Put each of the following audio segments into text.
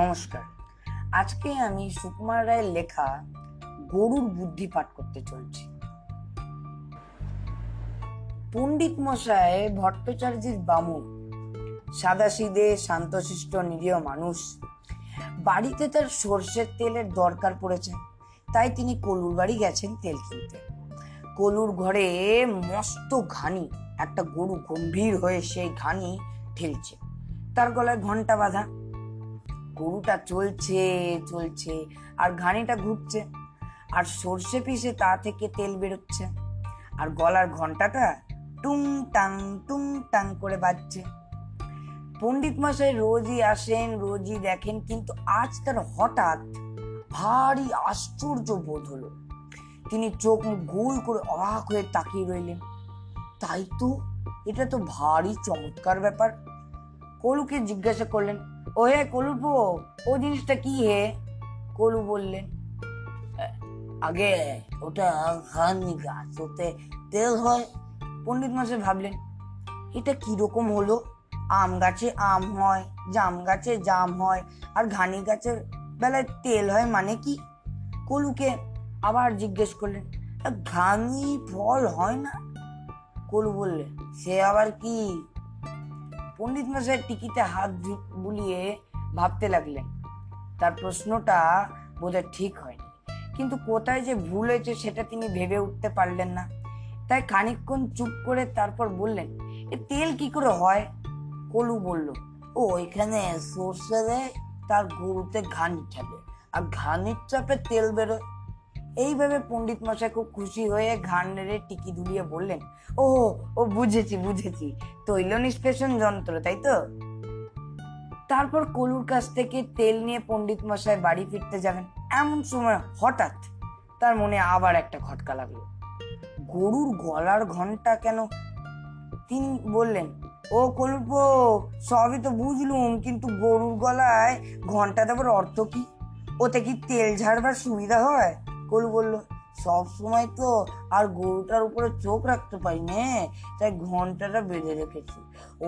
নমস্কার। আজকে আমি সুকুমার রায়ের লেখা গরুর বুদ্ধি পাঠ করতে চলছি। পণ্ডিত মশাই ভট্টাচার্যের বামুন সাদা সিদে শান্তশিষ্ট নিরীহ মানুষ, বাড়িতে তার সর্ষের তেলের দরকার পড়েছে, তাই তিনি কলুর বাড়ি গেছেন তেল কিনতে। কলুর ঘরে মস্ত ঘানি, একটা গরু গম্ভীর হয়ে সেই ঘানি ঠেলছে। তার গলায় ঘণ্টা বাঁধা গরুটা চলছে চলছে, আর ঘানিটা ঘুরছে। আর সর্ষে পিষে তা থেকে তেল বেরোচ্ছে। আর গলার ঘন্টাটা টুং টাং টুং টাং করে বাজছে। পণ্ডিত মশাই রোজই আসেন, রোজই দেখেন, কিন্তু আজ তার হঠাৎ ভারী আশ্চর্য বোধ হলো। তিনি চোখ মুখ গোল করে অবাক হয়ে তাকিয়ে রইলেন। তাই তো, এটা তো ভারী চমৎকার ব্যাপার। কলুকে জিজ্ঞাসা করলেন ও হে কলুর পো ও জিনিসটা কি হে? কলু বললেন আগে ওটা ঘানি গাছ, ওতে তেল হয়। পণ্ডিত মাসে ভাবলেন, এটা কীরকম হলো? আম গাছে আম হয়, জাম গাছে জাম হয়, আর ঘানি গাছের বেলায় তেল হয় মানে কি? কলুকে আবার জিজ্ঞেস করলেন, ঘানি ফল হয় না? কলু বললে, সে আবার কি? পণ্ডিত মশাই টিকিতে হাত বুলিয়ে ভাবতে লাগলেন। তার প্রশ্নটা বোধহয় ঠিক হয়নি। কিন্তু কোথায় যে ভুল হয়েছে সেটা তিনি ভেবে উঠতে পারলেন না। তাই খানিকক্ষণ চুপ করে তারপর বললেন, এ তেল কি করে হয়? কলু বলল, ও ওইখানে সর্ষে দেয় তার গরুতে ঘানি চাপে আর ঘানির চাপে তেল বেরোয় এইভাবে পণ্ডিত মশাই খুব খুশি হয়ে ঘান নেড়ে টিকি দুলিয়ে বললেন ও ও বুঝেছি বুঝেছি। তৈল নিষ্পেষণ যন্ত্র, তাই তো? তারপর কলুর কাছ থেকে তেল নিয়ে পণ্ডিত মশাই বাড়ি ফিরতে যাবেন। এমন সময় হঠাৎ তার মনে আবার একটা খটকা লাগল। গরুর গলার ঘণ্টা কেন? তিনি বললেন, ও কলুপো, সবই তো বুঝলুম, কিন্তু গরুর গলায় ঘণ্টা দেবার অর্থ কি? ওতে কি তেল ঝাড়বার সুবিধা হয়? কলু বলল, সব সময় তো আর গরুটার উপরে চোখ রাখতে পারি নে তাই ঘন্টাটা বেঁধে রেখেছি।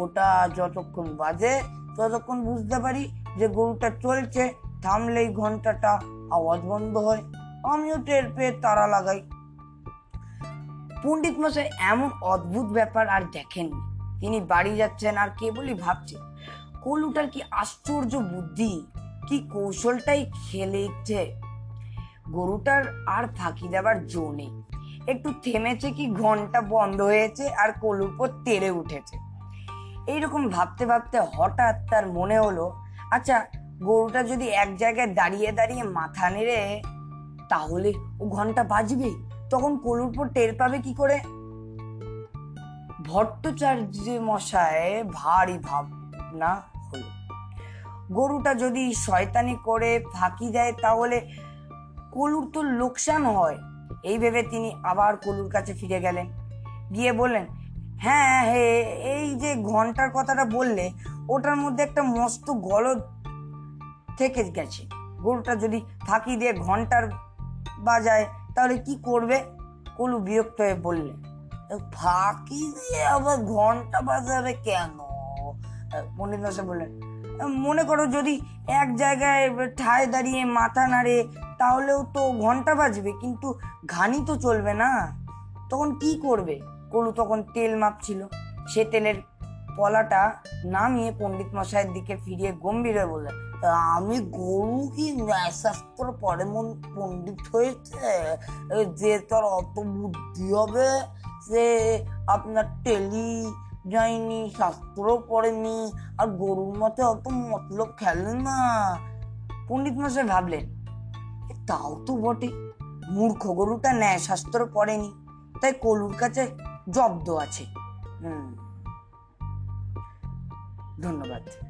ওটা যতক্ষণ বাজে ততক্ষণ বুঝতে পারি যে গরুটা চলছে, থামলেই ঘন্টাটা আওয়াজ বন্ধ হয়, আমিও টের পেয়ে তারা লাগাই। পণ্ডিত মশাই, এমন অদ্ভুত ব্যাপার আর দেখেননি তিনি বাড়ি যাচ্ছেন আর কেবলই ভাবছেন কলুটার কি আশ্চর্য বুদ্ধি, কি কৌশলটাই খেলেছে গরুটার আর ফাঁকি দেওয়ার জো নেই। একটু থেমেছে কি, ঘণ্টা বন্ধ হয়েছে আর কলুর পর তেড়ে উঠেছে। এইরকম ভাবতে ভাবতে হঠাৎ তার মনে হলো আচ্ছা গরুটা যদি এক জায়গায় দাঁড়িয়ে দাঁড়িয়ে মাথা নেড়ে, তাহলে ও ঘণ্টা বাজবে তখন কলুর পর টের পাবে কি করে? ভট্টাচার্য মশায় ভারী ভাবনা হলো। গরুটা যদি শয়তানি করে ফাঁকি দেয়, তাহলে কলুর তো লোকসান হয়। এই ভেবে তিনি আবার কলুর কাছে ফিরে গেলেন। গিয়ে বললেন হ্যাঁ হে, এই যে ঘণ্টার কথাটা বললে, ওটার মধ্যে একটা মস্ত গলদ থেকে গেছে। গরুটা যদি ফাঁকি দিয়ে ঘণ্টার বাজায়, তাহলে কি করবে? কলু বিরক্ত হয়ে বললে, ফাঁকি দিয়ে আবার ঘণ্টা বাজাবে কেন? পণ্ডিত বললেন, মনে করো যদি এক জায়গায় ঠায় দাঁড়িয়ে মাথা নাড়ে তাহলেও তো ঘণ্টা বাজবে, কিন্তু ঘানি তো চলবে না। তখন কি করবে? কলু তখন তেল মাপছিল। সে তেলের পলাটা নামিয়ে পণ্ডিত মশাইয়ের দিকে ফিরিয়ে গম্ভীর হয়ে বললেন আমি গরু কি ন্যায়শাস্ত্র পরে মন পণ্ডিত হয়েছে? যে তার অত বুদ্ধি হবে সে আপনার টেলি যায়নি শাস্ত্র পড়েনি, আর গরুর মতে অত মতলব খেলে না। পণ্ডিত মশাই ভাবলেন তাও তো বটে। মূর্খ গরুটা ন্যায় শাস্ত্র পড়েনি, তাই কলুর কাছে জব্দ আছে। হুম। ধন্যবাদ।